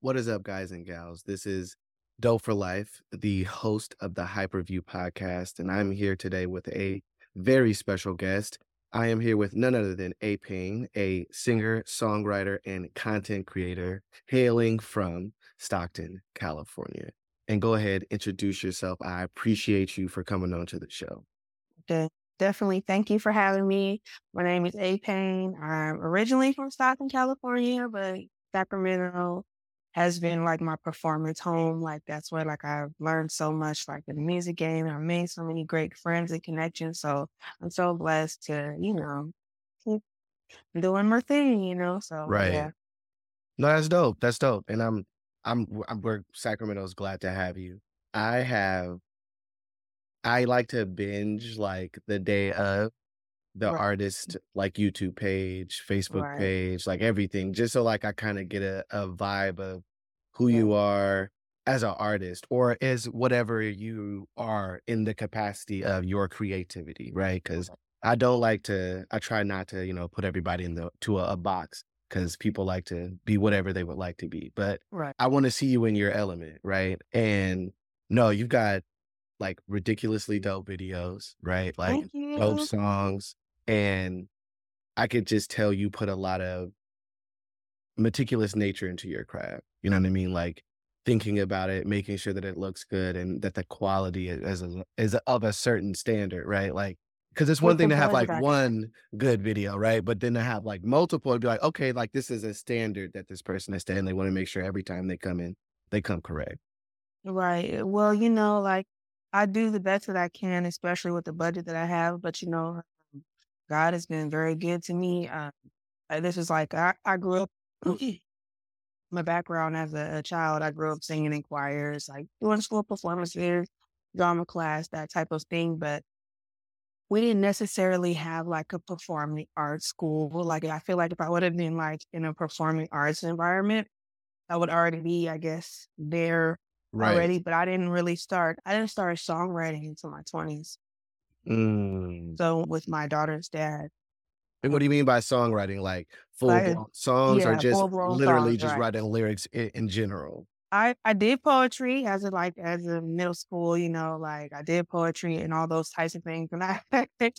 What is up, guys and gals? This is Dope for Life, the host of the Hyperview podcast, and I'm here today with a very special guest. I am here with none other than A Payne, a singer, songwriter, and content creator hailing from Stockton, California. And go ahead, introduce yourself. I appreciate you for coming on to the show. Okay. Definitely. Thank you for having me. My name is A Payne. I'm originally from Stockton, California, but Sacramento has been like my performance home. Like that's where like I've learned so much like in the music game. I've made so many great friends and connections. So I'm so blessed to, you know, keep doing my thing, you know. So Right. yeah. No, that's dope. That's dope. And I'm, I'm, I'm, we're Sacramento's glad to have you. I have, I like to binge like the day of the Right. artist, like YouTube page, Facebook Right. page, like everything, just so like I kind of get a, a vibe of who Yeah. you are as an artist or as whatever you are in the capacity of your creativity, right? Because I don't like to, I try not to, you know, put everybody in the to a, a box because people like to be whatever they would like to be. But Right. I want to see you in your element, right? And no, you've got like ridiculously dope videos, right? Like dope songs. And I could just tell you put a lot of meticulous nature into your craft. You know what I mean? Like thinking about it, making sure that it looks good and that the quality is is, is of a certain standard, right? Like because it's one thing to have like I one good video, right? But then to have like multiple, be like, okay, like this is a standard that this person is staying. They want to make sure every time they come in, they come correct. Right. Well, you know, like I do the best that I can, especially with the budget that I have. But you know, God has been very good to me. Uh, uh, this is like I, I grew up. my background as a, a child, I grew up singing in choirs, like doing school performances, drama class, that type of thing. But we didn't necessarily have like a performing arts school. Like I feel like if I would have been like in a performing arts environment, I would already be, I guess, there Right. already. But I didn't really start. I didn't start songwriting until my twenties. Mm. So with my daughter's dad, And what do you mean by songwriting? Like full like songs or just literally songs, just right? writing lyrics in, in general? I I did poetry as a like as a middle school, you know, like I did poetry and all those types of things. And I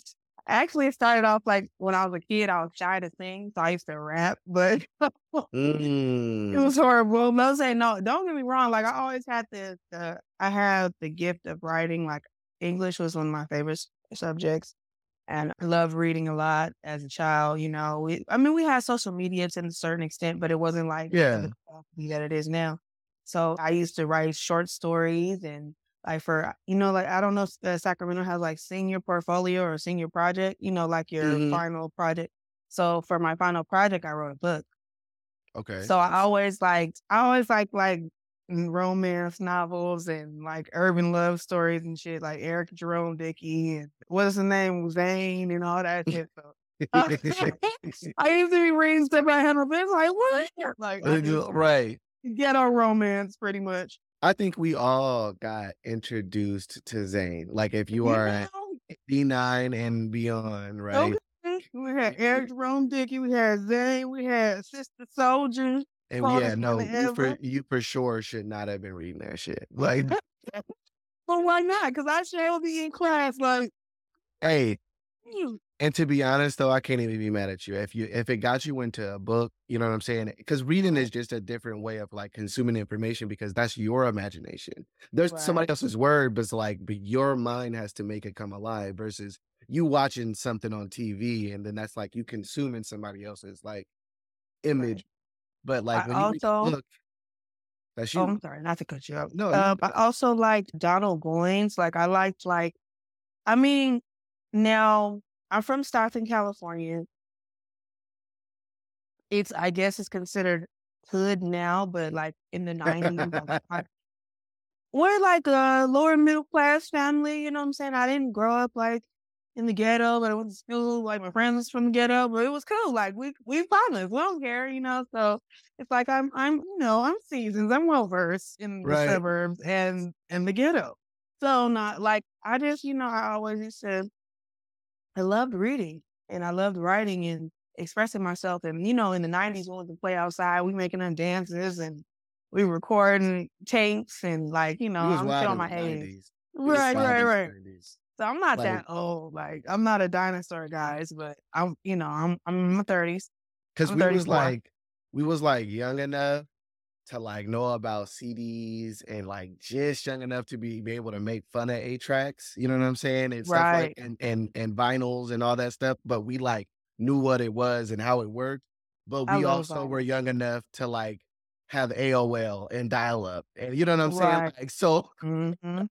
actually it started off like when I was a kid, I was shy to sing, so I used to rap, but it Mm. was horrible. No say no, don't get me wrong. Like I always had the the I had the gift of writing. Like English was one of my favorite subjects. And I loved reading a lot as a child, you know. We I mean we had social media to a certain extent, but it wasn't like Yeah. that it is now. So I used to write short stories and like for you know like I don't know if uh, Sacramento has like senior portfolio or senior project, you know, like your hmm final project. So for my final project, I wrote a book. Okay. So I always liked I always like like romance novels and like urban love stories and shit like Eric Jerome Dickey and what's his name Zane and all that shit. So I used to be reading stuff I had on this like what like I uh, just right. ghetto romance pretty much. I think we all got introduced to Zane. Like if you You are at know? 89 and beyond, right? Okay. We had Eric Jerome Dickey, we had Zane, we had Sister Souljah, And yeah, no, you for you for sure should not have been reading that shit. Like, But why not? Because I should be in class like hey, you. and to be honest though, I can't even be mad at you. If you if it got you into a book, you know what I'm saying? Because reading is just a different way of like consuming information because that's your imagination. There's somebody else's word, but it's like, but your mind has to make it come alive versus you watching something on TV and then that's like you consuming somebody else's like image. But like I when you also that's Oh, you. I'm sorry, not to cut you up. No, Um, I also liked Donald Goines. Like I liked like I mean, now I'm from Stockton, California. It's I guess it's considered hood now, but like in the nineties, we're like a lower middle class family, you know what I'm saying? I didn't grow up like in the ghetto, but I went to school, like my friends was from the ghetto, but it was cool. Like we we partners, we don't care, you know. So it's like I'm I'm you know, I'm seasons, I'm well versed in the Right. suburbs and and the ghetto. So not like I just, you know, I always used to I loved reading and I loved writing and expressing myself. And you know, in the nineties when we could play outside, we making them dances and we recording tapes and like, you know, I'm showing my age. Right, right, right. So I'm not like, that old. Like I'm not a dinosaur, guys, but I'm, you know, I'm I'm in my thirties. Because we 34. was like, we was like young enough to like know about CDs and like just young enough to be, be able to make fun of eight tracks. You know what I'm saying? And stuff like and, and and vinyls and all that stuff. But we like knew what it was and how it worked. But we also were young enough to like have AOL and dial up. And you know what I'm saying? Like so mm-hmm.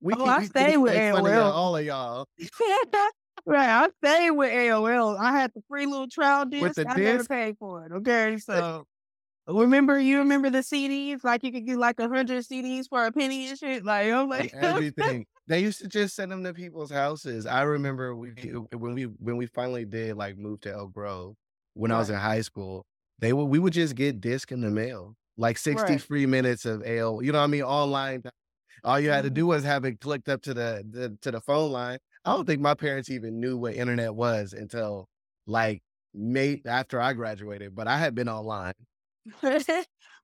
We oh, I stayed with AOL. all of y'all. right. I stayed with AOL. I had the free little trial disc. With the I disc? never paid for it. Okay. So Remember, you remember the CDs? Like you could get like a hundred CDs for a penny and shit. Like I'm like everything. they used to just send them to people's houses. I remember we when we when we finally did like move to Elk Grove when right. I was in high school. They would we would just get disc in the mail, like sixty right. free minutes of AOL. You know what I mean? Online. All you had to mm-hmm. do was have it clicked up to the, the to the phone line. I don't think my parents even knew what internet was until like mate after I graduated, but I had been online.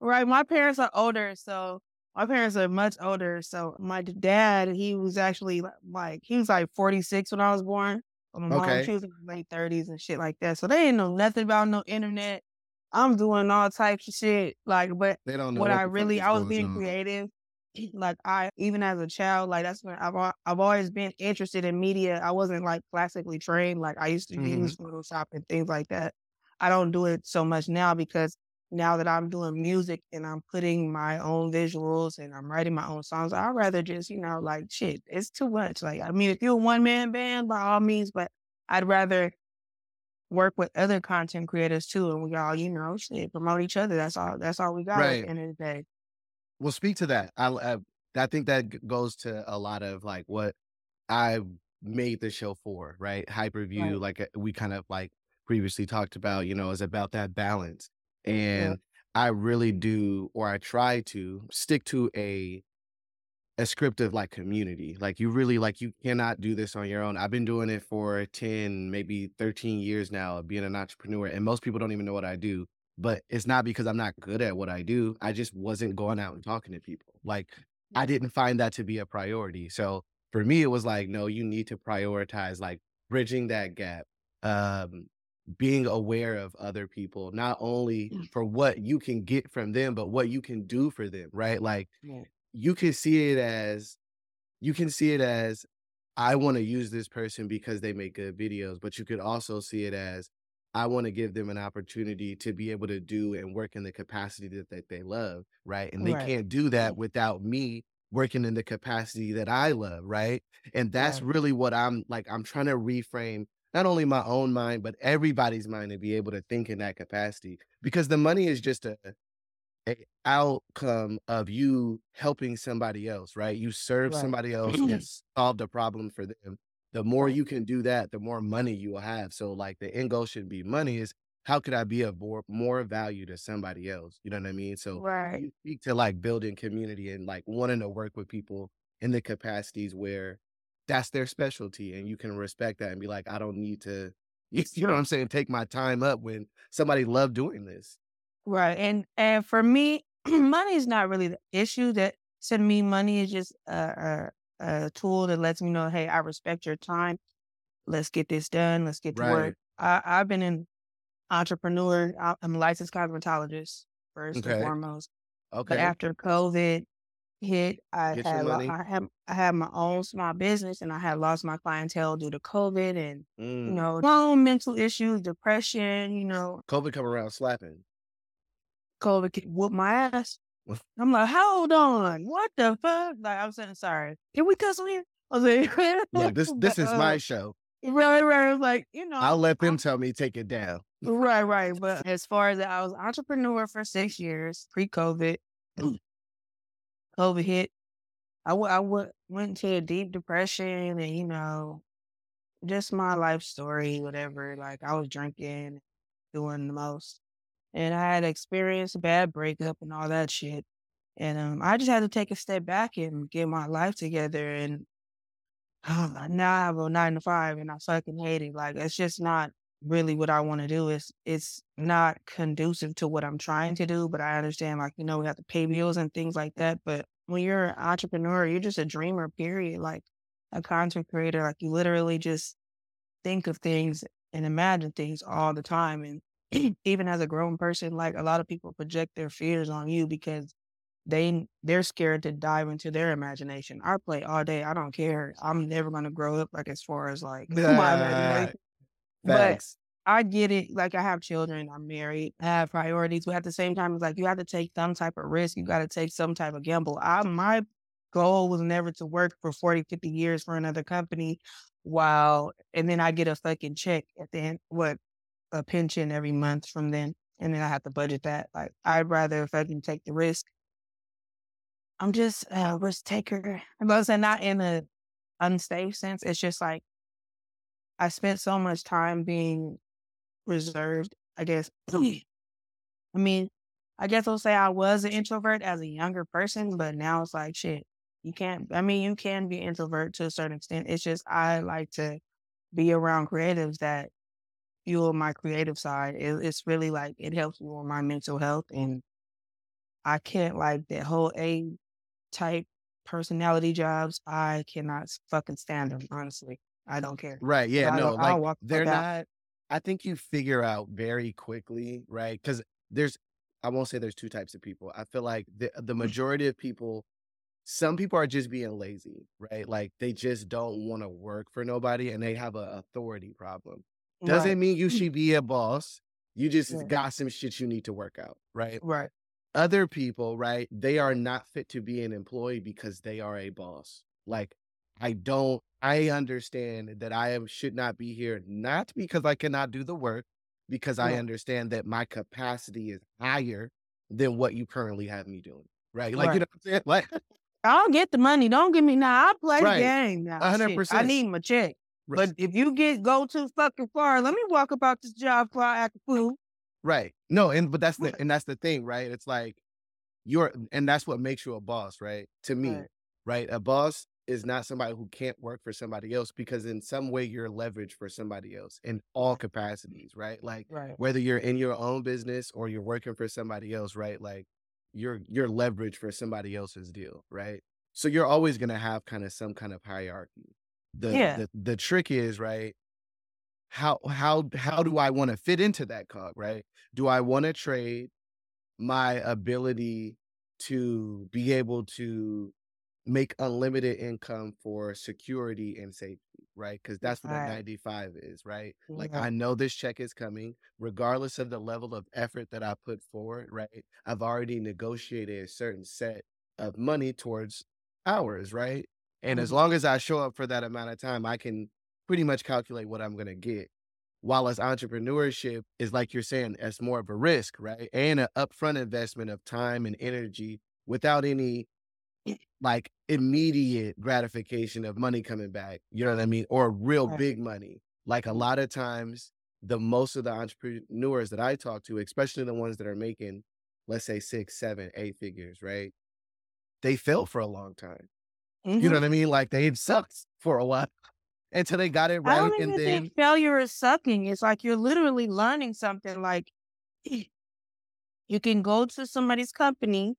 right. My parents are older, so my parents are much older. So my dad, he was actually like he was like 46 when I was born. my mom, okay. she was in her late 30s and shit like that. So they didn't know nothing about no internet. I'm doing all types of shit. Like, but they don't know what, what I really I was being on. creative. Like I even as a child, like that's when I've I've always been interested in media. I wasn't like classically trained. Like I used to mm-hmm. use Photoshop and things like that. I don't do it so much now because now that I'm doing music and I'm putting my own visuals and I'm writing my own songs, I'd rather just, you know, like shit, it's too much. Like, I mean, if you're a one man band, by all means, but I'd rather work with other content creators too. And we all, you know, shit, promote each other. That's all, that's all we got right. at the end of the day. Well, speak to that. I, I, I think that goes to a lot of like what I made the show for, right? Hyperview, right. like uh, we kind of like previously talked about, you know, is about that balance and I really do, or I try to stick to a a script of like community. Like you really like you cannot do this on your own. I've been doing it for 10, maybe 13 years now of being an entrepreneur. And most people don't even know what I do. But it's not because I'm not good at what I do. I just wasn't going out and talking to people. Like I didn't find that to be a priority. So for me, it was like, no, you need to prioritize like bridging that gap, um, being aware of other people, not only for what you can get from them, but what you can do for them, right? Like yeah. you can see it as, you can see it as, I want to use this person because they make good videos, but you could also see it as, I want to give them an opportunity to be able to do and work in the capacity that, that they love, right? And they right. can't do that without me working in the capacity that I love, right? And that's yeah. really what I'm like, I'm trying to reframe not only my own mind, but everybody's mind to be able to think in that capacity. Because the money is just a, a outcome of you helping somebody else, right? You serve right. somebody else and solve the problem for them. The more you can do that, the more money you will have. So like the end goal should be money is how could I be of more, more value to somebody else? You know what I mean? So right. you speak to like building community and like wanting to work with people in the capacities where that's their specialty and you can respect that and be like i don't need to you know what i'm saying take my time up when somebody loved doing this right and and for me money is not really the issue that send me money is just a, a, a, tool that lets me know hey i respect your time let's get this done let's get to right. work I, i've been an entrepreneur i'm a licensed cosmetologist first okay. and foremost okay but after covid hit. I Get had I had I had my own small business and I had lost my clientele due to COVID and mm. you know my own mental issues, depression. You know, COVID come around slapping. COVID whooped my ass. I'm like, hold on, what the fuck? Like I'm saying, sorry. Can we cuss on here? I was like, look, this this is uh. my show. Right, right. Like, you know, I'll let them tell me take it down. Right, right. But as far as I was entrepreneur for six years, pre COVID, COVID hit, I, w- I w- went into a deep depression and, you know, just my life story, whatever. Like I was drinking, doing the most. And I had experienced a bad breakup and all that shit. And um, I just had to take a step back and get my life together. And uh, now I have a nine to five and I fucking hate it. Like it's just not really what I want to do. Is it's not conducive to what I'm trying to do, but I understand like, you know, we have to pay bills and things like that. But when you're an entrepreneur, you're just a dreamer, period. Like a content creator, like you literally just think of things and imagine things all the time. And even as a grown person, like a lot of people project their fears on you because they they're scared to dive into their imagination. I play all day. I don't care. I'm never gonna grow up like as far as like my imagination. But I get it. Like I have children. I'm married. I have priorities. But at the same time, it's like you have to take some type of risk. You got to take some type of gamble. I my goal was never to work for 40, 50 years for another company while and then I get a fucking check at the end what a pension every month from then and then I have to budget that. Like I'd rather if I can take the risk I'm just a risk taker. But i not in a unsafe sense. It's just like I spent so much time being reserved, I guess. I mean, I guess I'll say I was an introvert as a younger person, but now it's like shit. You can't I mean, you can be introvert to a certain extent. It's just I like to be around creatives that fuel my creative side. It, it's really like it helps me with my mental health and I can't like that whole A type personality jobs, I cannot fucking stand them, honestly. I don't care. Right. Yeah. So no, like walk, they're not, I think you figure out very quickly, right? Because there's, I won't say there's two types of people. I feel like the, the mm. majority of people, some people are just being lazy, right? Like they just don't want to work for nobody and they have an authority problem. Doesn't right. mean you mm. should be a boss. You just yeah. got some shit you need to work out, right? Right other people, right, they are not fit to be an employee because they are a boss. Like, I don't, I understand that I am, should not be here, not because I cannot do the work, because I understand that my capacity is higher than what you currently have me doing. Right. Like, right. you know what I'm saying? Like, I'll get the money. Don't give me now. I play right. the game now. 100%. Shit. I need my check. Right. But if you get go too fucking far, let me walk about this job before I act a fool. Right. No, and but that's the and that's the thing, right? It's like you're and that's what makes you a boss, right? To me, right. right? A boss is not somebody who can't work for somebody else because in some way you're leveraged for somebody else in all capacities, right? Like right. whether you're in your own business or you're working for somebody else, right? Like you're you're leveraged for somebody else's deal, right? So you're always gonna have kind of some kind of hierarchy. The yeah. the the trick is, right? how how how do I want to fit into that cog, right? Do I want to trade my ability to be able to make unlimited income for security and safety, right? Because that's what right. a 95 is, right? Yeah. Like I know this check is coming, regardless of the level of effort that I put forward, right? I've already negotiated a certain set of money towards hours, right? And mm-hmm. as long as I show up for that amount of time, I can pretty much calculate what I'm going to get. While as entrepreneurship is like you're saying, it's more of a risk, right? And an upfront investment of time and energy without any like immediate gratification of money coming back. You know what I mean? Or real right. big money. Like a lot of times, the most of the entrepreneurs that I talk to, especially the ones that are making, let's say six, seven, eight figures, right? They fail for a long time. Mm-hmm. You know mm-hmm. what I mean? Like they sucked for a while until they got it right. I don't even and then think failure is sucking. It's like you're literally learning something. Like you can go to somebody's company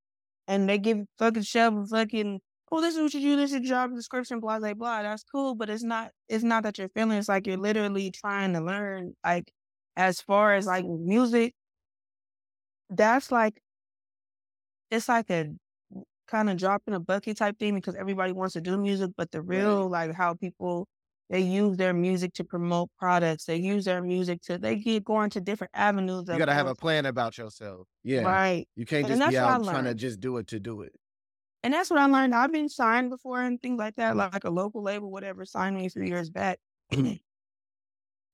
and they give fucking shove fucking oh this is what you do, this is your job description, blah blah blah. That's cool, but it's not it's not that you're feeling. It's like you're literally trying to learn. Like as far as like music, that's like it's like a kind of drop in a bucket type thing because everybody wants to do music, but the real right. like how people they use their music to promote products. They use their music to they get going to different avenues. You gotta have a plan about yourself. Yeah. Right. You can't just be out trying to just do it to do it. And that's what I learned. I've been signed before and things like that, like a local label, whatever, signed me a few years back. so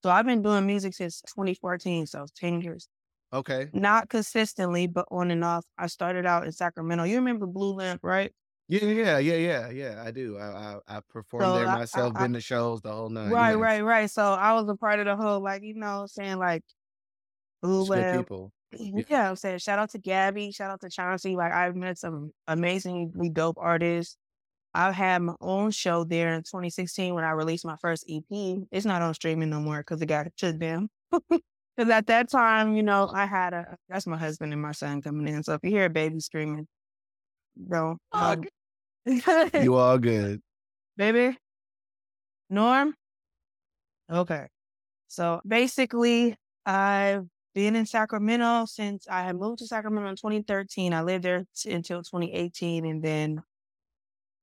I've been doing music since 2014, so 10 years. Okay. Not consistently, but on and off. I started out in Sacramento. You remember Blue Lamp, right? Yeah, yeah, yeah, yeah, yeah. I do. I I, I performed so there myself, I, been to shows, the whole night. Right, right, right. So I was a part of the whole, like you know, saying like, blue good people. Yeah. yeah, I'm saying shout out to Gabby, shout out to Chauncey. Like I've met some amazingly dope artists. I had my own show there in 2016 when I released my first EP. It's not on streaming no more because it got shut down. Because at that time, you know, I had a that's my husband and my son coming in. So if you hear a baby screaming, bro, um, You all good. baby, Norm. Okay. So basically, I've been in Sacramento since I had moved to Sacramento in 2013. I lived there t- until 2018, and then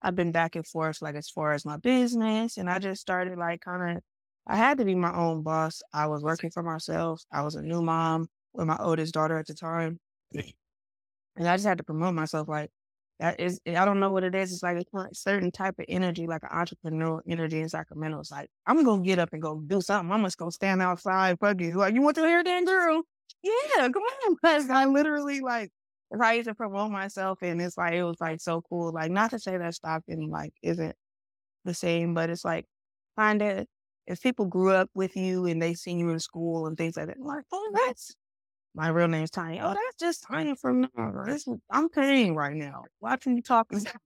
I've been back and forth, like as far as my business. And I just started like kind of, I had to be my own boss. I was working for myself. I was a new mom with my oldest daughter at the time, and I just had to promote myself. Like that is, I don't know what it is. It's like a certain type of energy, like an entrepreneurial energy in Sacramento. It's like I'm gonna get up and go do something. I'm just gonna stand outside, fuck you. Like you want to hear that girl? Yeah, come on. Because I literally like I used to promote myself, and it's like it was like so cool. Like not to say that Stockton like isn't the same, but it's like kind of if people grew up with you and they seen you in school and things like that, like oh that's my real name's Tiny. Oh, that's just Tiny from this. I'm paying right now. Watching you talking.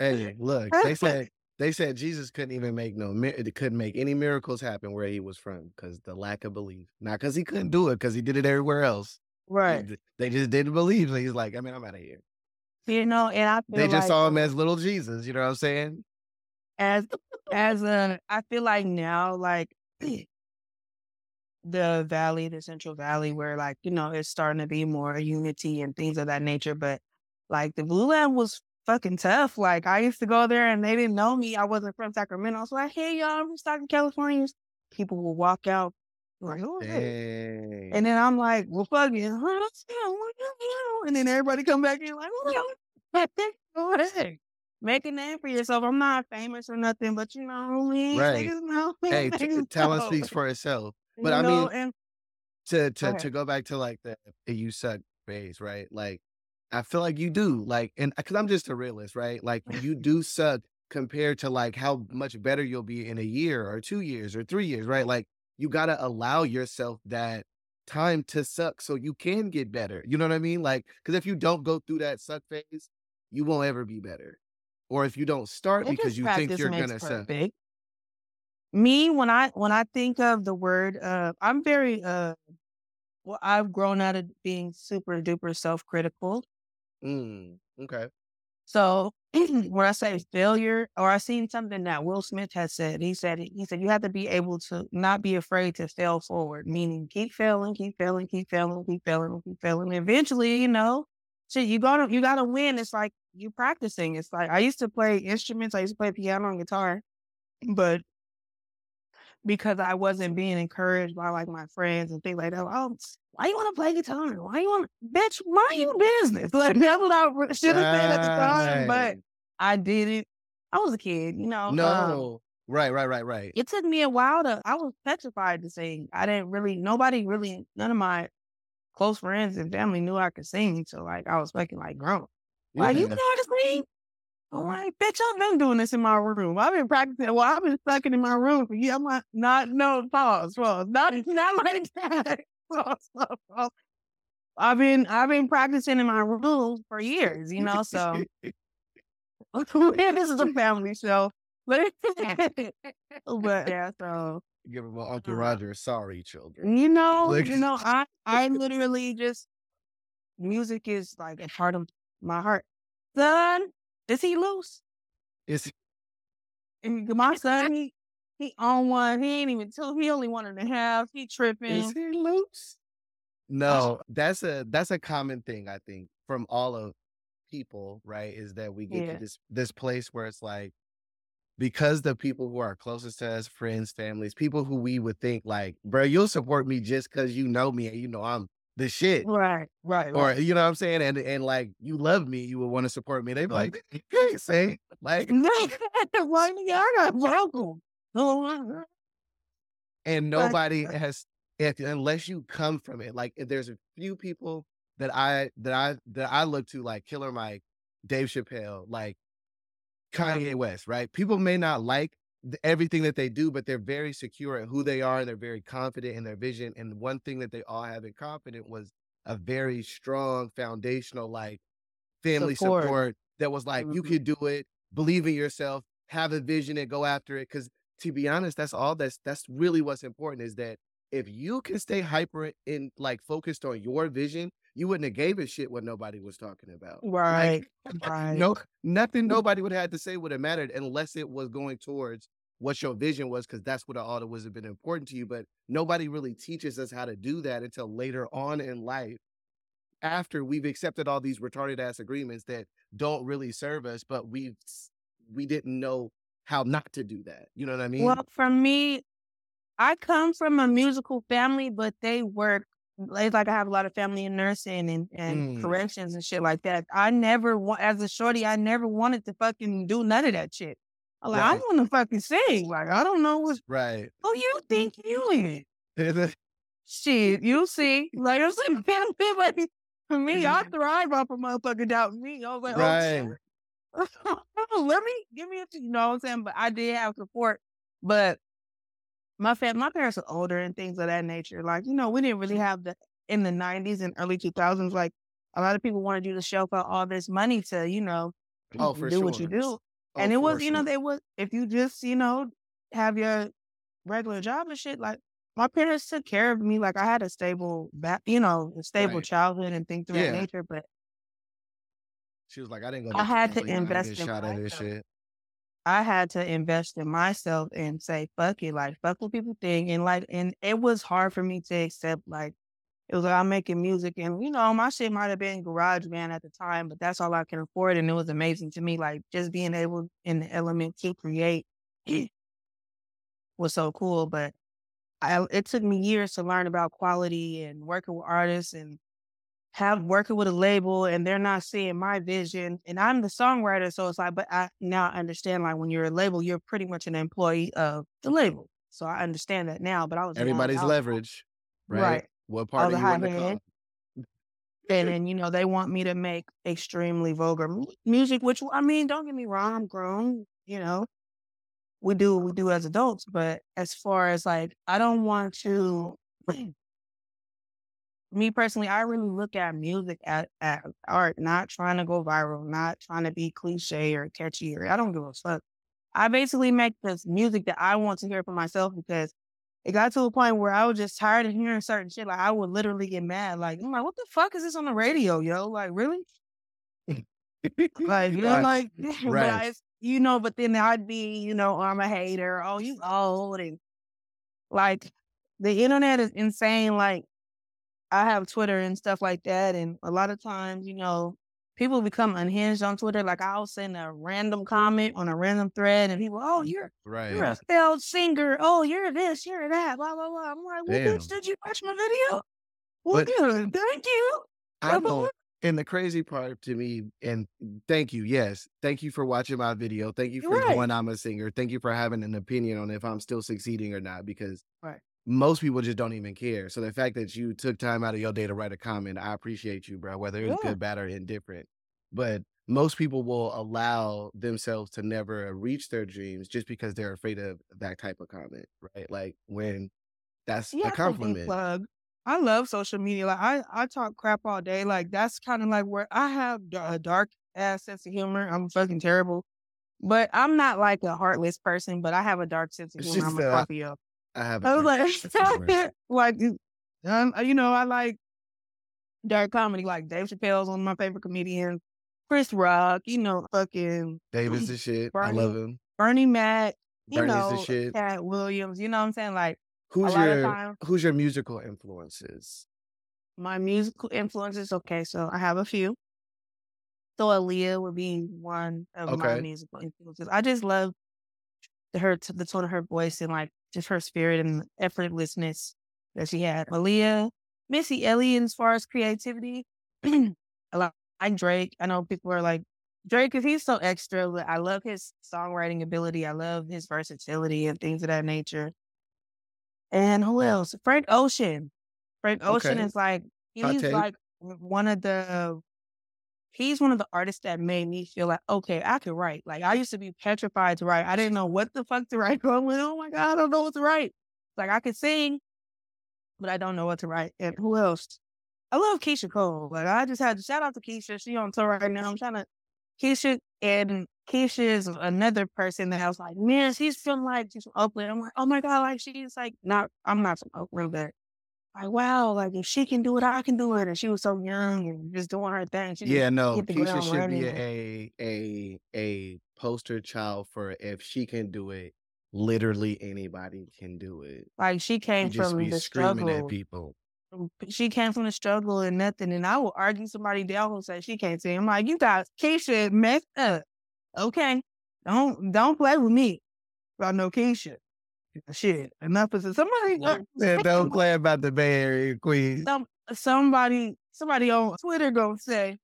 Hey, look, they said they said Jesus couldn't even make no mi- couldn't make any miracles happen where he was from because the lack of belief. Not because he couldn't do it, because he did it everywhere else. Right. They just didn't believe. So he's like, I mean, I'm out of here. You know, and I They just like saw him as little Jesus. You know what I'm saying? As as a I feel like now like the valley, the central valley where like, you know, it's starting to be more unity and things of that nature. But like the Blue Lamp was fucking tough. Like I used to go there and they didn't know me. I wasn't from Sacramento. So I was like, hey y'all, I'm from Stockton, California. People will walk out like, who is? Dang. And then I'm like, well, fuck it. huh, let's go, what the? And then everybody come back in like, what the heck? Make a name for yourself. I'm not famous or nothing, but you know me. Right. Niggas know hey, t- uh, talent speaks for itself. You But I know, mean, and to to ahead. to go back to like the, the you suck phase, right? Like I feel like you do, like, and uh, because I'm just a realist, right? Like you do suck compared to like how much better you'll be in a year or two years or three years, right? Like you gotta allow yourself that time to suck so you can get better. You know what I mean? Like, because if you don't go through that suck phase, you won't ever be better. Or if you don't start It because you think you're gonna suck. perfect. Me, when I when I think of the word, uh, I'm very uh, well, I've grown out of being super duper self critical. Mm, okay. So when I say failure, or I seen something that Will Smith has said, he said he said you have to be able to not be afraid to fail forward, meaning keep failing, keep failing, keep failing, keep failing, keep failing. Eventually, you know, shit, you gotta you gotta win. It's like you practicing. It's like I used to play instruments, I used to play piano and guitar, but because I wasn't being encouraged by like my friends and things like that. Oh, why you want to play guitar? Why you want, bitch? Mind your business. Like that's what I should have said at the time, but I didn't. I was a kid, you know. Um, No. Right, right, right, right. it took me a while to. I was petrified to sing. I didn't really. Nobody really. None of my close friends and family knew I could sing. So like I was fucking like grown. Like you Yeah. know how to sing? I'm like, bitch, I've been doing this in my room. I've been practicing. Well, I've been stuck in my room for years. I'm like, not no pause, pause. Not not like that. Pause, pause, pause. I've been I've been practicing in my room for years, you know. So this is a family show, but yeah. So Give him Uncle Uh, Roger. Sorry, children. you know, Like- you know, I I literally just music is like a part of my heart. Son, is he loose? It's And my son, he he on one. He ain't even two. He only one and a half. He tripping. is he loose? Uh no, that's a that's a common thing I think from all of people, right? Is that we get Yeah. to this this place where it's like because the people who are closest to us, friends, families, people who we would think like, bro, you'll support me just because you know me and you know I'm the shit. Right, right, Or you know what I'm saying? And and like you love me, you would want to support me. They'd be like, you can't say like right, nigga, I got vocal. Oh, and nobody has if unless you come from it like there's a few people that i that i that i look to like killer mike dave chappelle like kanye west right people may not like everything that they do but they're very secure in who they are and they're very confident in their vision and one thing that they all have in common was a very strong foundational like family Support. support, that was like you Mhm. could do it believe in yourself have a vision and go after it because to be honest that's all that's that's really what's important is that if you can stay hyper and like focused on your vision, you wouldn't have gave a shit what nobody was talking about. Right. Like, Right. no, nothing nobody would have had to say would have mattered unless it was going towards what your vision was, because that's what all that was have been important to you. But nobody really teaches us how to do that until later on in life, after we've accepted all these retarded ass agreements that don't really serve us, but we've we didn't know how not to do that. You know what I mean? Well, for me, I come from a musical family, but they work it's like I have a lot of family in nursing and, and Mm. corrections and shit like that. I never want as a shorty, I never wanted to fucking do none of that shit. I'm like, I want to fucking sing. Like, I don't know what's right. who you think you is. Shit, you see. Like I'm saying, like for me, I thrive off of motherfucking doubt me. I was like, Right. oh shit. Let me give me a you know what I'm saying? But I did have support. But my fam my parents are older and things of that nature. Like, you know, we didn't really mm-hmm. have the in the nineties and early two thousands, like a lot of people wanted you to shell out all this money to, you know, Oh, for do what you do. Oh, and it was, for you know, sure. they was if you just, you know, have your regular job and shit, like my parents took care of me. Like I had a stable back, you know, a stable Right. childhood and things of Yeah. that nature. But She was like, I didn't go. I had to Cali, I didn't invest in shot at this shit. I had to invest in myself and say, fuck it, like fuck what people think. And like and it was hard for me to accept like it was like I'm making music and you know, my shit might have been garage band at the time, but that's all I can afford. And it was amazing to me. Like just being able in the element to create was so cool. But I it took me years to learn about quality and working with artists and have working with a label and they're not seeing my vision. And I'm the songwriter, so it's like, but I now understand like when you're a label, you're pretty much an employee of the label. So I understand that now. But I was Everybody's leverage, right? Right. What part the are you in the high car? And then, you know, they want me to make extremely vulgar mu- music, which I mean, don't get me wrong, I'm grown, you know. We do what we do as adults, but as far as like I don't want to me personally, I really look at music at, at art, not trying to go viral, not trying to be cliche or catchy or I don't give a fuck. I basically make this music that I want to hear for myself because it got to a point where I was just tired of hearing certain shit. Like I would literally get mad. Like, I'm like, what the fuck is this on the radio, yo? Like, really? Like, you know, like, Right. You know, but then I'd be, you know, I'm a hater. Oh, you old. And like, the internet is insane. Like, I have Twitter and stuff like that. And a lot of times, you know, people become unhinged on Twitter. Like, I'll send a random comment on a random thread and people, oh, mm, you're Right. you're a failed singer. Oh, you're this, you're that, blah, blah, blah. I'm like, well, bitch, did you watch my video? Well, good. Thank you. I Blah, blah, don't. And the crazy part to me, and thank you, yes, thank you for watching my video. Thank you for right. knowing I'm a singer. Thank you for having an opinion on if I'm still succeeding or not, because Right. Most people just don't even care. So the fact that you took time out of your day to write a comment, I appreciate you, bro. Whether it's Yeah. good, bad, or indifferent. But most people will allow themselves to never reach their dreams just because they're afraid of that type of comment, right? Like when that's Yeah, a compliment. plug. I love social media. Like I, I talk crap all day. Like that's kind of like where I have a dark ass sense of humor. I'm fucking terrible, but I'm not like a heartless person. But I have a dark sense of humor. just I'm a uh, Scorpio. I have. I a was like, sense of humor. like, um, you know, I like dark comedy. Like Dave Chappelle's one of my favorite comedians. Chris Rock, you know, fucking Davis the shit. I love him. Bernie Mac, you Bernie's know, shit. Katt Williams. You know what I'm saying? Like Who's your time- Who's your musical influences? my musical influences. Okay, so I have a few. So Aaliyah would be one of my musical influences. I just love her the tone of her voice and like just her spirit and effortlessness that she had. Malia, Missy Elliott, as far as creativity, a lot like Drake. I know people are like Drake because he's so extra. But I love his songwriting ability. I love his versatility and things of that nature. And who else? Frank Ocean. Frank Ocean Okay. is like he's like one of the he's one of the artists that made me feel like okay I could write. Like I used to be petrified to write. I didn't know what the fuck to write. I went, oh my god, I don't know what to write. Like I could sing, but I don't know what to write. And who else? I love Keyshia Cole. Like I just had to shout out to Keyshia. She on tour right now. I'm trying to Keyshia and Keyshia is another person that I was like, man, she's from like she's from Oakland. I'm like, oh my god, like she's like not. I'm not from Oakland, but like wow, like if she can do it, I can do it. And she was so young and just doing her thing. She Yeah, no, Keyshia should be a a a poster child for if she can do it, literally anybody can do it. Like she came from the screaming at struggle. people. Mm, she came from the struggle and nothing. And I will argue somebody down who say she can't sing. I'm like, you guys, Keyshia messed up. Okay, don't don't play with me about no Keyshia. Shit, enough is somebody. Uh, don't play about the Bay Area Queen. some somebody somebody on Twitter gonna say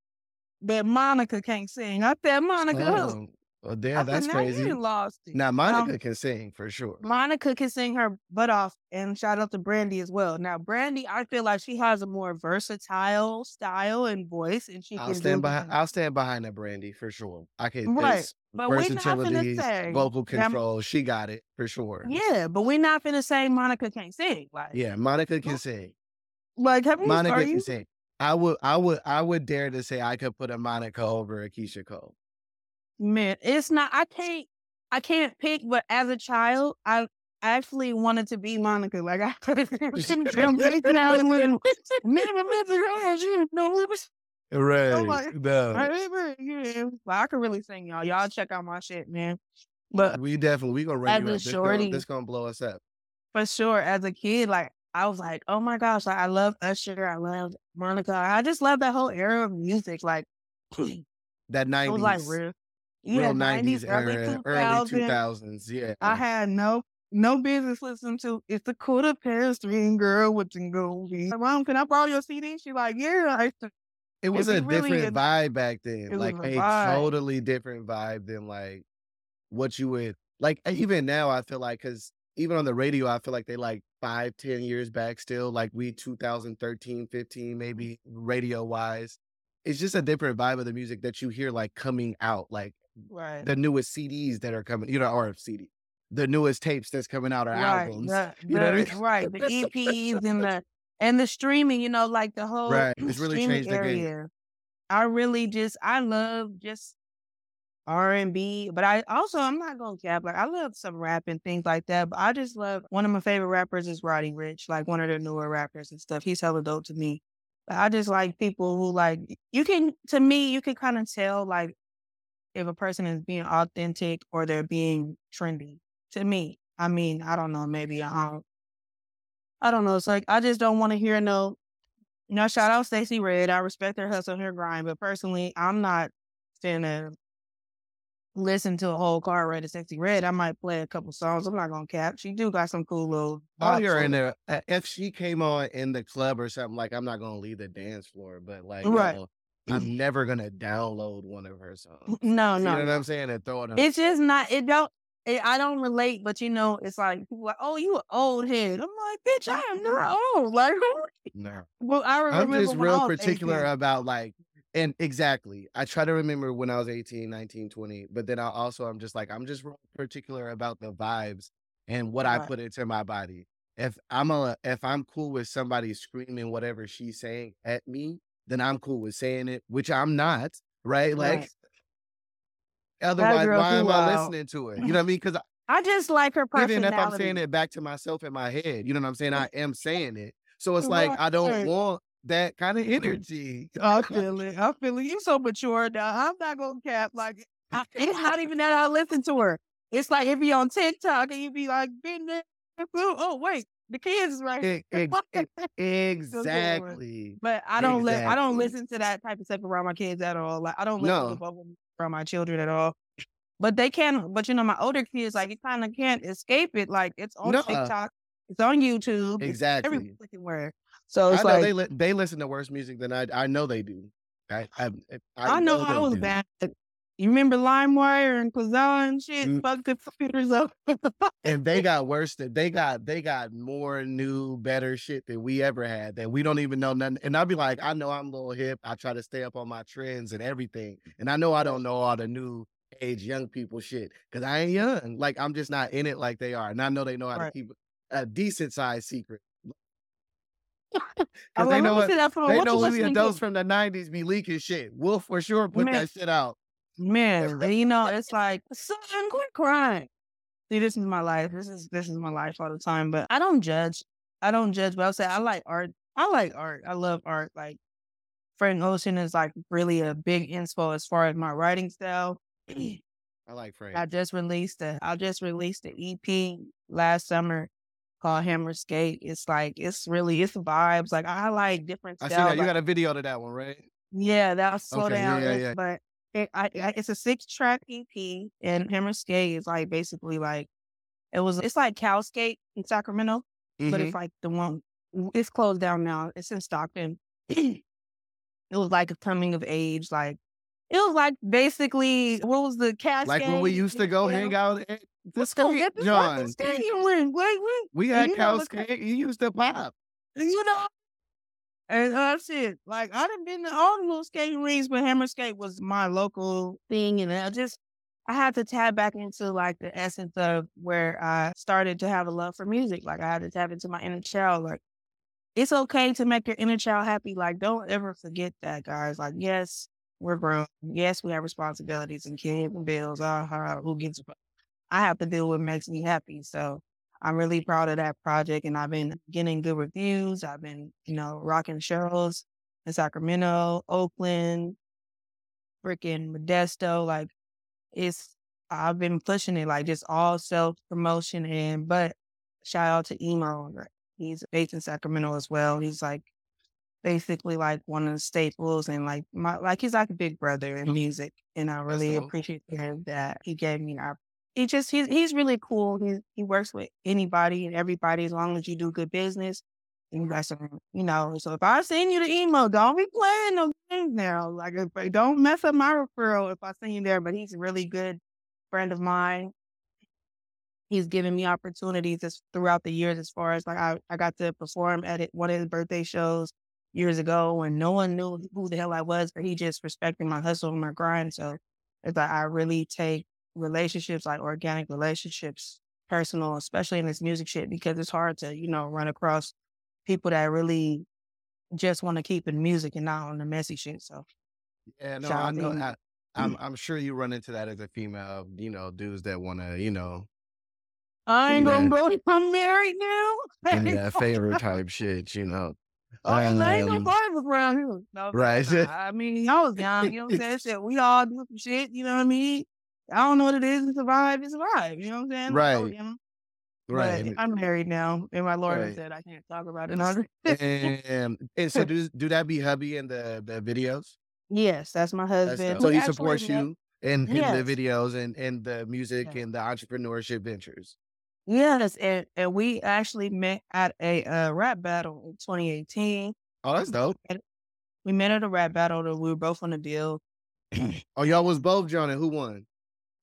that Monica can't sing. I said Monica? Oh, well, damn, said that's now crazy. lost it. Now Um, Monica can sing for sure. Monica can sing her butt off, and shout out to Brandy as well. Now, Brandy, I feel like she has a more versatile style and voice, and she I'll can stand behind. I'll stand behind that Brandy for sure. I can. Right, but we're not versatility, vocal control. She got it for sure. Yeah, but we're not finna say Monica can't sing. Like, Yeah, Monica can sing. like have you, Monica are can you? sing. I would. I would. I would dare to say I could put a Monica over a Keyshia Cole. Man, it's not. I can't. I can't pick. But as a child, I actually wanted to be Monica. Like I. Right. like, no. Well, I could really sing, y'all. Y'all check out my shit, man. But We definitely we gonna run you a up. This gonna, shorty, this gonna blow us up. for sure, as a kid, like I was like, oh my gosh, like I love Usher, I love Monica, I just love that whole era of music. Like That it was like nineties, real, real nineties era, early two thousands. Yeah. I had no no business listening to it's the past three and girl with the goldie. My mom, can I borrow your CD? She like, yeah. I It was a you really different in- vibe back then. Like a a totally different vibe than like what you would like. Even now, I feel like because even on the radio, I feel like they like five, ten years back still. Like we 2013, 15, maybe radio wise. It's just a different vibe of the music that you hear like coming out, like right. the newest CDs that are coming, you know, or CD, the newest tapes that's coming out or Right, albums. the, You know what I mean? right, the EPs and the and the streaming, you know, like the whole Right, it's really streaming changed the game. area. I really just I love just R and B, but I also I'm not gonna cap like I love some rap and things like that. But I just love one of my favorite rappers is Roddy Ricch, like one of the newer rappers and stuff. He's hella dope to me. But I just like people who like you can to me you can kind of tell like if a person is being authentic or they're being trendy. To me, I mean I don't know maybe I don't I don't know. It's like I just don't want to hear no. You know, shout out Sexyy Red. I respect her hustle, and her grind, but personally, I'm not finna listen to a whole car ride of Sexyy Red. I might play a couple songs. I'm not gonna cap. She do got some cool little. Oh, you're in there. If she came on in the club or something, like I'm not gonna leave the dance floor, but like, Right. yo, I'm mm. never gonna download one of her songs. No, no, You know what. I'm saying? And throw it on. It's just not. It don't. It, I don't relate, but you know, it's like people oh, you an old head. I'm like, bitch, I am not old. Like, no. well, I remember. I'm just real particular 18. about like, and exactly. I try to remember when I was 18, 19, 20, but then I also I'm just like I'm just real particular about the vibes and what I put into my body. If I'm a if I'm cool with somebody screaming whatever she's saying at me, then I'm cool with saying it, which I'm not, right? Like Right. otherwise, why am I wild. listening to it? You know what I mean? Because I just like her personality. even if I'm saying it back to myself in my head, you know what I'm saying? I am saying it. So it's like I don't want that kind of energy. I feel it. I feel it. You so mature now. I'm not gonna cap. Like I, it's not even that I listen to her. It's like if you on TikTok and you be like, been there. Oh wait, the kids right. Ex- ex- one. exactly. But I don't let I don't listen to that type of stuff around my kids at all. Like I don't listen No. to bubble music around my children at all. But they can. But you know, my older kids like you kind of can't escape it. Like it's on Nuh-uh. TikTok, it's on YouTube, Exactly. every freaking where. So I it's know like they li- they listen to worse music than I. I know they do. I I, I, know I was do. bad. You remember LimeWire and Kazaa and shit? Mm. Fuck the computers up. and they got worse than they got they got more new better shit than we ever had that we don't even know nothing and I'd be like i know i'm a little hip i try to stay up on my trends and everything and i know i don't know all the new age young people shit because i ain't young like i'm just not in it like they are and i know they know how to keep a decent sized secret because they know what they know the adults from the 90s be leaking shit we'll for sure put Man. that shit out Man, and you know, it's like, son, quit crying. See, this is my life. This is this is my life all the time. But I don't judge. I don't judge, but I'll say I like art. I like art. I love art. Like Frank Ocean is like really a big inspo as far as my writing style. I like Frank. I just released a I just released an EP last summer called Hammer Skate. It's like it's really it's vibes. Like I like different I see styles. that. You Like, got a video to that one, right? yeah, that'll slow Okay, yeah, down. yeah, It's- yeah. But it, I, it's a six track EP, and Hammer Skate is like basically like it was. It's like Cal Skate in Sacramento, but Mhm. it's like the one. It's closed down now. It's in Stockton. it was like a coming of age. Like it was like basically what was the Cascade? like when we used to go you know? hang out at the skate, John. fucking stadium ring. Wait, wait. We had you Cal skate. You used to pop. you know. And that's it. Like I done been to all the little skating rinks, but Hammer Skate was my local thing, and I just I had to tap back into like the essence of where I started to have a love for music. Like I had to tap into my inner child. Like it's okay to make your inner child happy. Like don't ever forget that, guys. Like yes, we're grown. Yes, we have responsibilities and kids and bills. Uh, who fuck? I have to do what makes me happy. So I'm really proud of that project and I've been getting good reviews. I've been, you know, rocking shows in Sacramento, Oakland, freaking Modesto. Like it's I've been pushing it like just all self promotion and but shout out to Emo. He's based in Sacramento as well. He's like basically like one of the staples and like my like he's like a big brother in music. And I really appreciate him that he gave me an opportunity he just he's he's really cool. He he works with anybody and everybody as long as you do good business. And you you know. So if I send you the email, don't be playing no games now. Like if, don't mess up my referral if I send you there. But he's a really good friend of mine. He's given me opportunities throughout the years as far as like I, I got to perform at one of his birthday shows years ago when no one knew who the hell I was, but he just respected my hustle and my grind. So it's like I really take relationships, like organic relationships, personal, especially in this music shit, because it's hard to, you know, run across people that really just want to keep in music and not on the messy shit. So Yeah, no, I know. I, I'm I'm sure you run into that as a female. You know, dudes that want to, you know, I ain't Yeah. gonna go. I'm married now. me that favor type shit. You know, Oh, I ain't no Um, boys around here. No, right. I mean, I was young. You know what I'm saying? Shit, we all do some shit. You know what I mean? I don't know what it is to survive. It's survive. You know what I'm saying? Right. You right. But I'm married now, and my lawyer Right. said I can't talk about it. and and so do do that be hubby in the the videos? yes, that's my husband. dope. so he supports you in, in Yes. the videos and and the music Yeah. and the entrepreneurship ventures. Yes, and, and we actually met at a uh, rap battle in 2018. Oh, that's dope. We met at a rap battle. That we were both on the deal. Oh, y'all was both joining. Who won?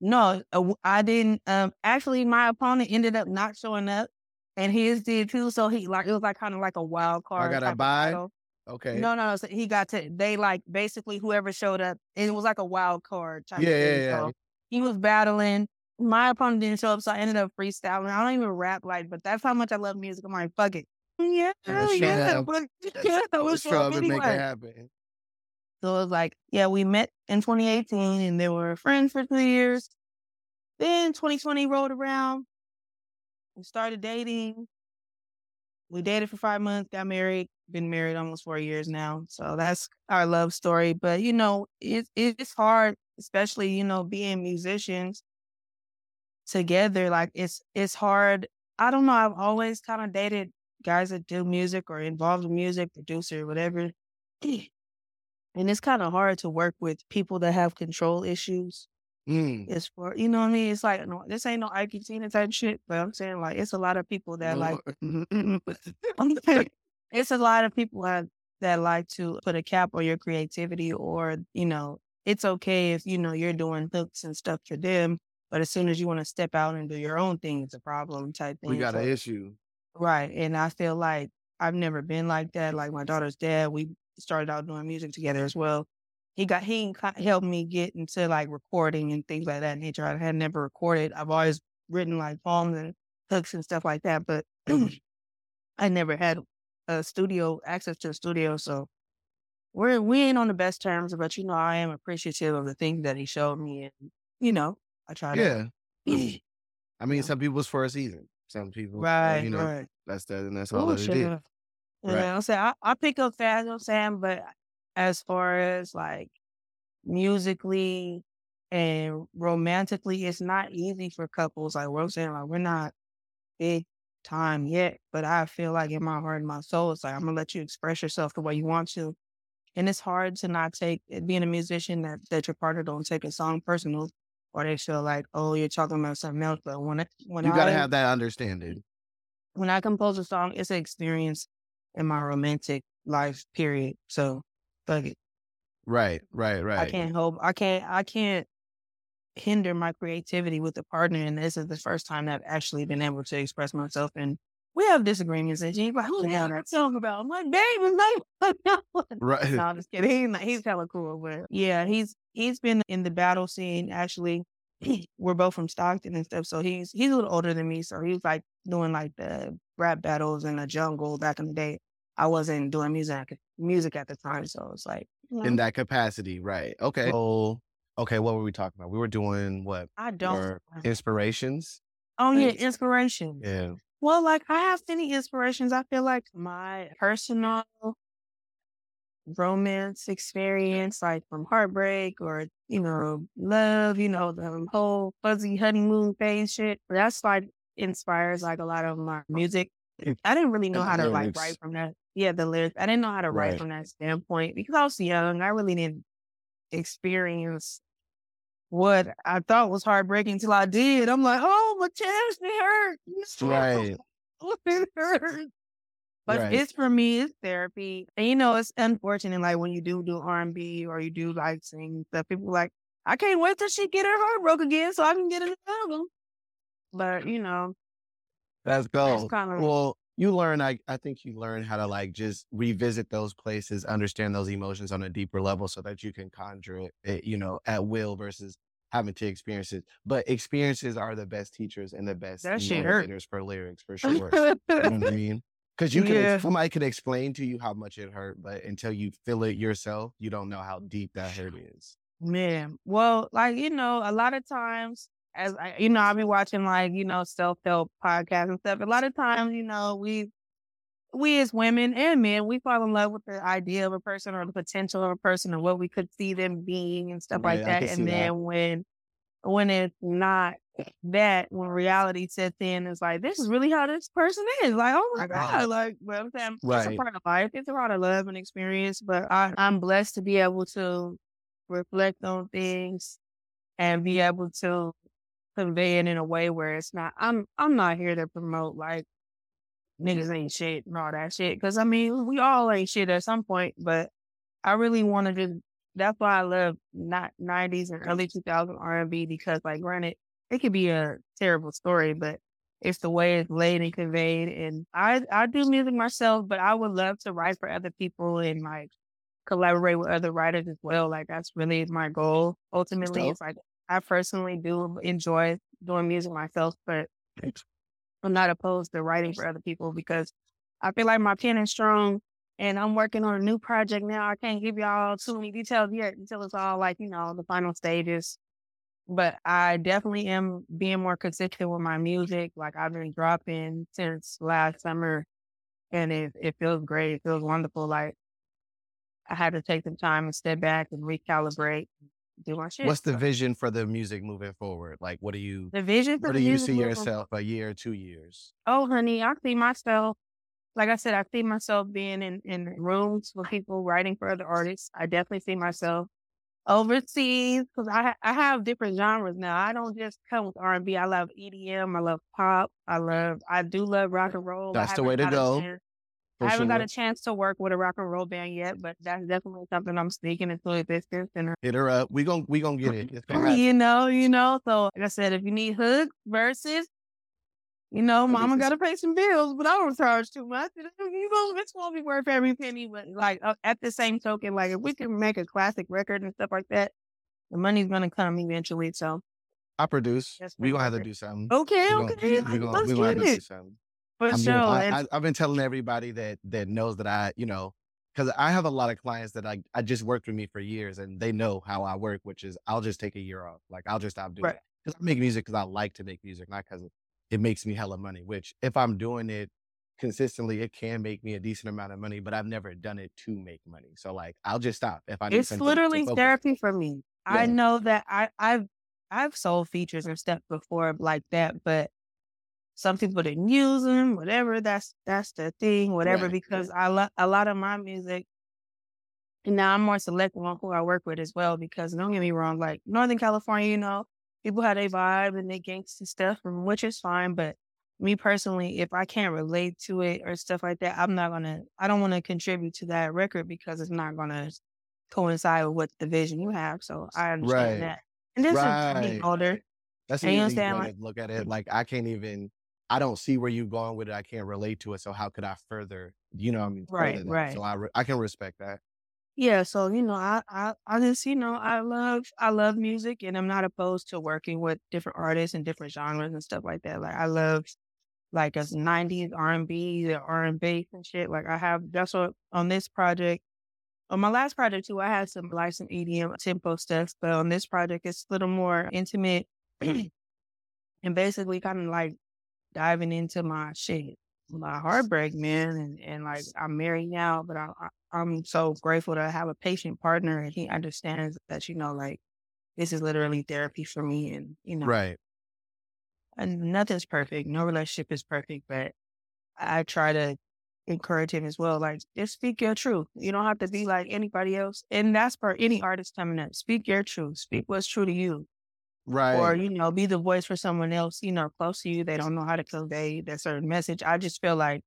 No, I didn't. Um, actually, my opponent ended up not showing up, and his did too. So he like it was like kind of like a wild card. I gotta type buy? Okay. No, no, no. So he got to. They like basically whoever showed up. It was like a wild card type. Yeah, yeah, yeah. So he was battling. My opponent didn't show up, so I ended up freestyling. I don't even rap like, but that's how much I love music. I'm like, fuck it. Yeah, yeah, up. but yeah, Let's let's show show up up and make it happen. So it was like, yeah, we met in 2018 and they were friends for two years. Then 2020 rolled around. We started dating. We dated for five months, got married, been married almost four years now. So that's our love story. But you know, it, it's hard, especially, you know, being musicians together. Like it's it's hard. I don't know. I've always kind of dated guys that do music or involved in music, producer, whatever. And it's kind of hard to work with people that have control issues. Mm. It's for you know what I mean. It's like no, this ain't no Ike Tina type shit. But I'm saying like it's a lot of people that like it's a lot of people that that like to put a cap on your creativity, or you know, it's okay if you know you're doing hooks and stuff for them, but as soon as you want to step out and do your own thing, it's a problem type thing. we got So- an issue. Right. And I feel like I've never been like that. Like my daughter's dad, we started out doing music together as well. He got he helped me get into like recording and things like that nature. I had never recorded. I've always written like poems and hooks and stuff like that, but I never had a studio access to a studio. So we're we ain't on the best terms, but you know, I am appreciative of the things that he showed me, and you know, I try to. Yeah. I mean, some people's for a season. Some people, uh, Right, you know, right. that's the and that's all Oh, that it is. Sure. Right. Yeah, I'm saying I, I pick up fast, you know I'm saying, but as far as like musically and romantically, it's not easy for couples. Like what I'm saying, like we're not big time yet, but I feel like in my heart and my soul, it's like I'm gonna let you express yourself the way you want to. And it's hard to not take eh, being a musician that, that your partner don't take a song personal or they feel like, oh, you're talking about something else. But when it, when You gotta I have that understanding. when I compose a song, it's an experience in my romantic life, period. So fuck it. Right, right, right. I can't help I can't I can't hinder my creativity with a partner and this is the first time that I've actually been able to express myself and we have disagreements and she's like, who the hell that song about? I'm like, it's like no, I'm just kidding. He's, not- he's hella cool, but yeah, he's he's been in the battle scene actually. We're both from Stockton and stuff, so he's he's a little older than me, so he's like doing like the rap battles in the jungle back in the day. I wasn't doing music music at the time, so it's like you know, In that capacity, right. Okay. So okay, what were we talking about? We were doing what? I don't. Inspirations? Oh yeah, inspiration. Yeah. Well, like I have many inspirations. I feel like my personal romance experience, like from heartbreak or, you know, love, you know, the whole fuzzy honeymoon phase shit. That's like inspires like a lot of my music. Mm. I didn't really know how to like write from that. Yeah, the lyrics. I didn't know how to write Right. from that standpoint because I was young. I really didn't experience what I thought was heartbreaking until I did. I'm like, oh, my chest, it hurts. Right. Oh, it hurts. But Right. it's for me, it's therapy. And you know, it's unfortunate, like when you do do R and B or you do like sing stuff, people like, I can't wait till she get her heart broke again so I can get an album. But you know, Let's go. kinda- Well, you learn. I I think you learn how to like just revisit those places, understand those emotions on a deeper level, so that you can conjure it, eh, you know, at will versus having to experience it. But experiences are the best teachers and the best That shit hurt. motivators for lyrics, for sure. you know what I mean? Because you can, Yeah. somebody could explain to you how much it hurt, but until you feel it yourself, you don't know how deep that hurt is. Man, well, like you know, a lot of times, as I, you know, I'll be watching like you know self help podcasts and stuff. A lot of times, you know, we we as women and men, we fall in love with the idea of a person or the potential of a person and what we could see them being and stuff like Right, that. And that. then when when it's not that, when reality sets in, it's like this is really how this person is. Like, oh my god, like, well, I'm saying it's a Right. part of life. It's a part of love and experience. But I, I'm blessed to be able to reflect on things and be able to convey it in a way where it's not I'm I'm not here to promote like niggas ain't shit and all that shit. Cause I mean we all ain't shit at some point, but I really wanna just that's why I love not nineties and early two thousand R and B because like granted, it could be a terrible story, but it's the way it's laid and conveyed. And I I do music myself, but I would love to write for other people and like collaborate with other writers as well. Like that's really my goal. Ultimately, it's like I personally do enjoy doing music myself, but I'm not opposed to writing for other people because I feel like my pen is strong and I'm working on a new project now. I can't give y'all too many details yet until it's all like, you know, the final stages. But I definitely am being more consistent with my music. Like I've been dropping since last summer and it, it feels great. It feels wonderful. Like I had to take some time and step back and recalibrate, do my shit. What's the vision for the music moving forward? Like, what do you, the vision for the do you see yourself a year, two years? Oh, honey, I see myself. Like I said, I see myself being in, in rooms with people writing for other artists. I definitely see myself overseas because I I have different genres now. I don't just come with R and B. I love EDM. I love pop. I love. I do love rock and roll. That's the way to go. For I haven't got a chance to work with a rock and roll band yet, but that's definitely something I'm sneaking into existence. And Hit her up. We gon' we gonna get it. It's gonna happen. you know, you know. So like I said, if you need hooks verses, you know, mama got to pay some bills, but I don't charge too much. You know, it's gonna be worth every penny. But like uh, at the same token, like if we can make a classic record and stuff like that, the money's gonna come eventually. So I produce. We gonna have to do something. okay, We gonna, okay, we gonna, we gonna have to do it something. For I'm sure. doing- I, I, I've been telling everybody that that knows that I, you know, because I have a lot of clients that I I just worked with me for years, and they know how I work, which is I'll just take a year off. Like I'll just stop doing Right. it because I make music because I like to make music, not because it makes me hella money. Which if I'm doing it consistently, it can make me a decent amount of money, but I've never done it to make money. So like I'll just stop if I need It's literally therapy for me. I know that I I've I've sold features or stuff before like that, but some people didn't use them, whatever. That's that's the thing, whatever. right. Because I love a lot of my music, and now I'm more selective on who I work with as well. Because don't get me wrong, like Northern California, you know, people have their vibe and their gangsta stuff, which is fine. But me personally, if I can't relate to it or stuff like that, I'm not gonna. I don't want to contribute to that record because it's not gonna coincide with what the vision you have. So I understand Right. that. And this is Right. older. That's a And understand way like to look at it. Like I can't even I don't see where you're going with it. I can't relate to it. So how could I further, you know what I mean, right, right. So I re- I can respect that. Yeah, so you know, I, I I just you know I love I love music and I'm not opposed to working with different artists and different genres and stuff like that. Like I love like as nineties R and B, the R and shit. Like I have that's what on this project. On my last project too, I had some like some EDM tempo stuff, but on this project it's a little more intimate and basically kind of like diving into my shit, my heartbreak, man. And, and like, I'm married now, but I, I, I'm so grateful to have a patient partner and he understands that, you know, like, this is literally therapy for me. And, you know, Right. and nothing's perfect. No relationship is perfect, but I try to encourage him as well. Like, just speak your truth. You don't have to be like anybody else. And that's for any artist coming up. Speak your truth. Speak what's true to you or you know be the voice for someone else you know close to you they don't know how to convey that certain message i just feel like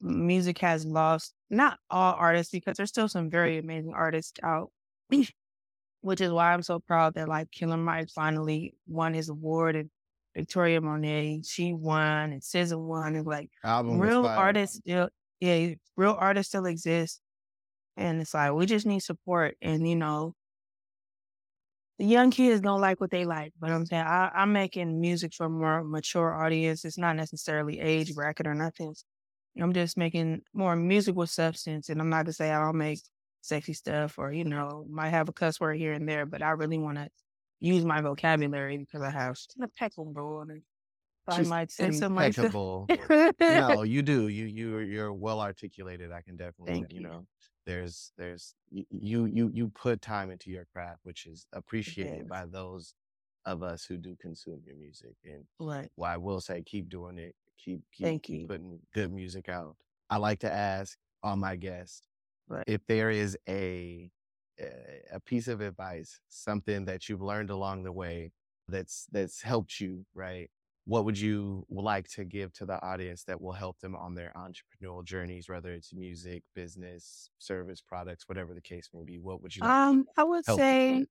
music has lost not all artists because there's still some very amazing artists out which is why i'm so proud that like killer mike finally won his award and victoria monet she won and SZA won and like Album real artists still yeah real artists still exist. And it's like we just need support and you know the young kids don't like what they like, but I'm saying I, I'm making music for a more mature audience. It's not necessarily age bracket or nothing. I'm just making more music with substance, and I'm not going to say I don't make sexy stuff or you know might have a cuss word here and there, but I really want to use my vocabulary because I have impeccable and I She's might say something like that. impeccable. No, you do. You you you're well articulated. I can definitely, Thank you you. know, there's there's you you you put time into your craft, which is appreciated by those of us who do consume your music. And Right. well, I will say, keep doing it. Keep keep Thank keep you. putting good music out. I like to ask all my guests Right. if there is a a a piece of advice, something that you've learned along the way that's that's helped you, right? What would you like to give to the audience that will help them on their entrepreneurial journeys, whether it's music, business, service, products, whatever the case may be? What would you like to Um, I would them say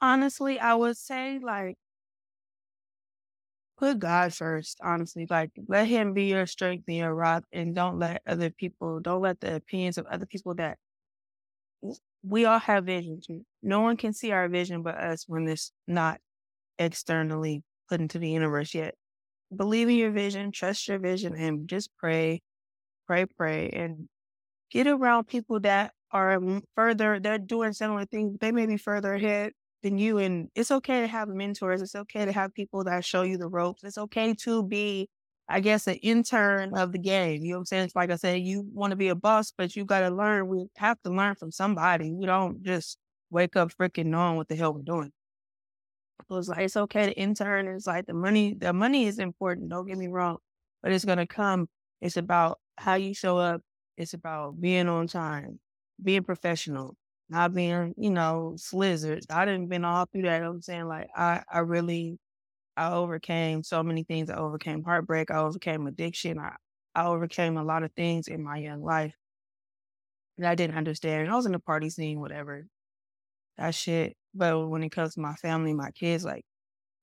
honestly, I would say like put God first, honestly. Like let him be your strength and your rock and don't let other people don't let the opinions of other people that we all have visions. No one can see our vision but us when it's not externally put into the universe yet. Believe in your vision, trust your vision, and just pray, pray, pray, and get around people that are mm, further, they're doing similar things. They may be further ahead than you. And it's okay to have mentors. It's okay to have people that show you the ropes. It's okay to be, I guess, an intern of the game. You know what I'm saying? It's like I said, you want to be a boss, but you got to learn. We have to learn from somebody. We don't just wake up freaking knowing what the hell we're doing. So it's like it's okay to intern. It's like the money, the money is important. Don't get me wrong, but it's gonna come. It's about how you show up. It's about being on time, being professional, not being, you know, slizzards. I didn't been all through that. I'm saying like I, I really, I overcame so many things. I overcame heartbreak. I overcame addiction. I, I overcame a lot of things in my young life that I didn't understand. I was in the party scene, whatever, that shit. But when it comes to my family, my kids, like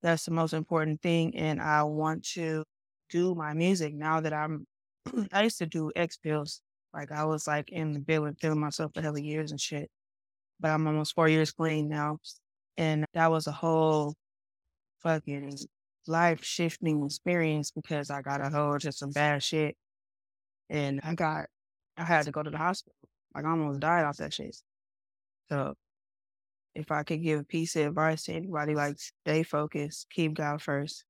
that's the most important thing. And I want to do my music now that I'm, I used to do X pills. Like I was like in the building, feeling myself for hell of years and shit. But I'm almost four years clean now. And that was a whole fucking life shifting experience because I got a hold of some bad shit. And I got, I had to go to the hospital. Like I almost died off that shit. So if I could give a piece of advice to anybody, like stay focused, keep God first.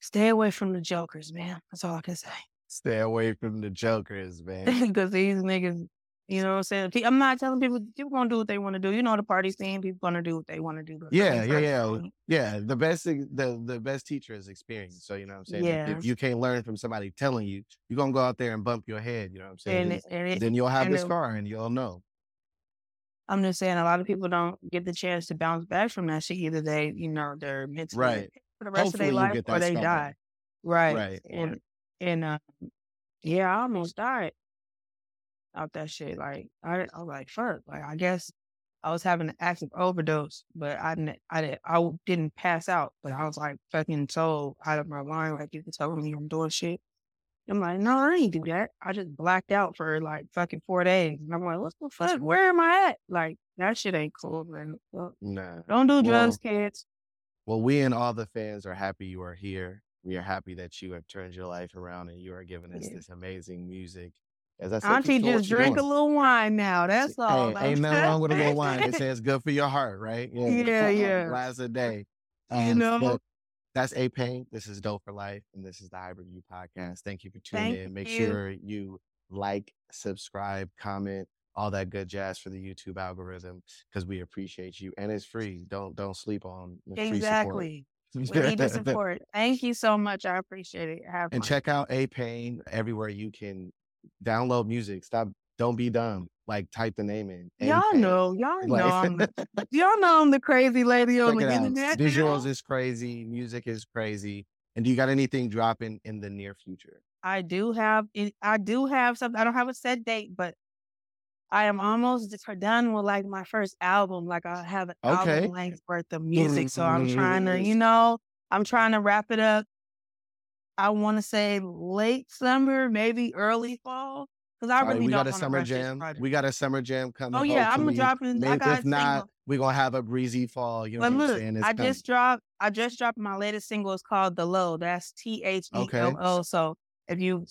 Stay away from the jokers, man. That's all I can say. Stay away from the jokers, man. Because these niggas, you know what I'm saying? I'm not telling people people gonna do what they want to do. You know the party scene, people gonna do what they want to do. Yeah, yeah, yeah. Yeah. The best thing- the the best teacher is experience. So you know what I'm saying? If- Yeah. If you can't learn from somebody telling you, you're gonna go out there and bump your head, you know what I'm saying? and Then, it, and then you'll have and the scar and you'll know. I'm just saying a lot of people don't get the chance to bounce back from that shit. Either they, you know, they're mentally Right. for the rest Hopefully of their life or they die. Right. Right. And and uh, yeah, I almost died out that shit. Like I, I was like, fuck. Like I guess I was having an active overdose, but I didn't. I didn't. I didn't pass out, but I was like fucking so out of my mind. Like you can tell me I'm doing shit. I'm like, no, I ain't do that. I just blacked out for like fucking four days, and I'm like, what the fuck? Where am I at? Like that shit ain't cool, man. Well, Nah. Don't do Well, drugs, kids. Well, we and all the fans are happy you are here. We are happy that you have turned your life around and you are giving us Yeah. this amazing music. As I said, Auntie keep doing what just drink a little wine now. That's all. Hey, ain't nothing wrong with a little wine. It says good for your heart, right? Yeah, yeah. Glass a day. You Um, know? but that's A Payne. This is Dope for Life, and this is the HyperView Podcast. Thank you for tuning Thank in. Make you. sure you like, subscribe, comment, all that good jazz for the YouTube algorithm because we appreciate you, and it's free. Don't don't sleep on the free support. Exactly. We need the support. Thank you so much. I appreciate it. Have and fun. check out A Payne everywhere you can download music. Stop. Don't be dumb. Like type the name in. Y'all know, y'all know, Like- I'm y'all know I'm the crazy lady on the internet. Visuals know? is crazy. Music is crazy. And do you got anything dropping in the near future? I do have, I do have something. I don't have a set date, but I am almost done with like my first album. Like I have an Okay. album length worth of music, so I'm trying to, you mm-hmm. know, I'm trying to wrap it up. I want to say late summer, maybe early fall, because I All right, really we got a summer jam. We got a summer jam oh, coming. Oh yeah, I'm dropping. Maybe if not, we're gonna have a breezy fall. You know But what I'm saying? It's I coming. just dropped. I just dropped my latest single. It's called "The Low." That's T H E L O. So if you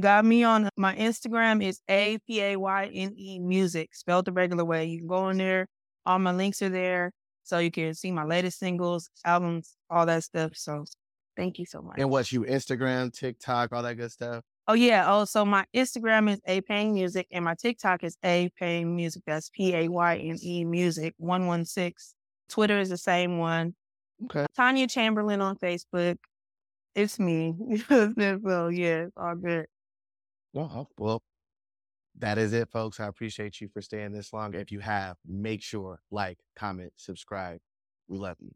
got me on my Instagram, it's A P A Y N E Music, spelled the regular way. You can go in there. All my links are there, so you can see my latest singles, albums, all that stuff. So thank you so much. and what you Instagram, TikTok, all that good stuff. Oh yeah. Oh, so my Instagram is A Payne Music and my TikTok is A Payne Music. That's P A Y N E Music one one six. Twitter is the same one. Okay. Tanya Chamberlain on Facebook. It's me. so yeah, it's all good. Well, well, that is it, folks. I appreciate you for staying this long. If you have, make sure like, comment, subscribe. We love you.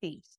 Peace.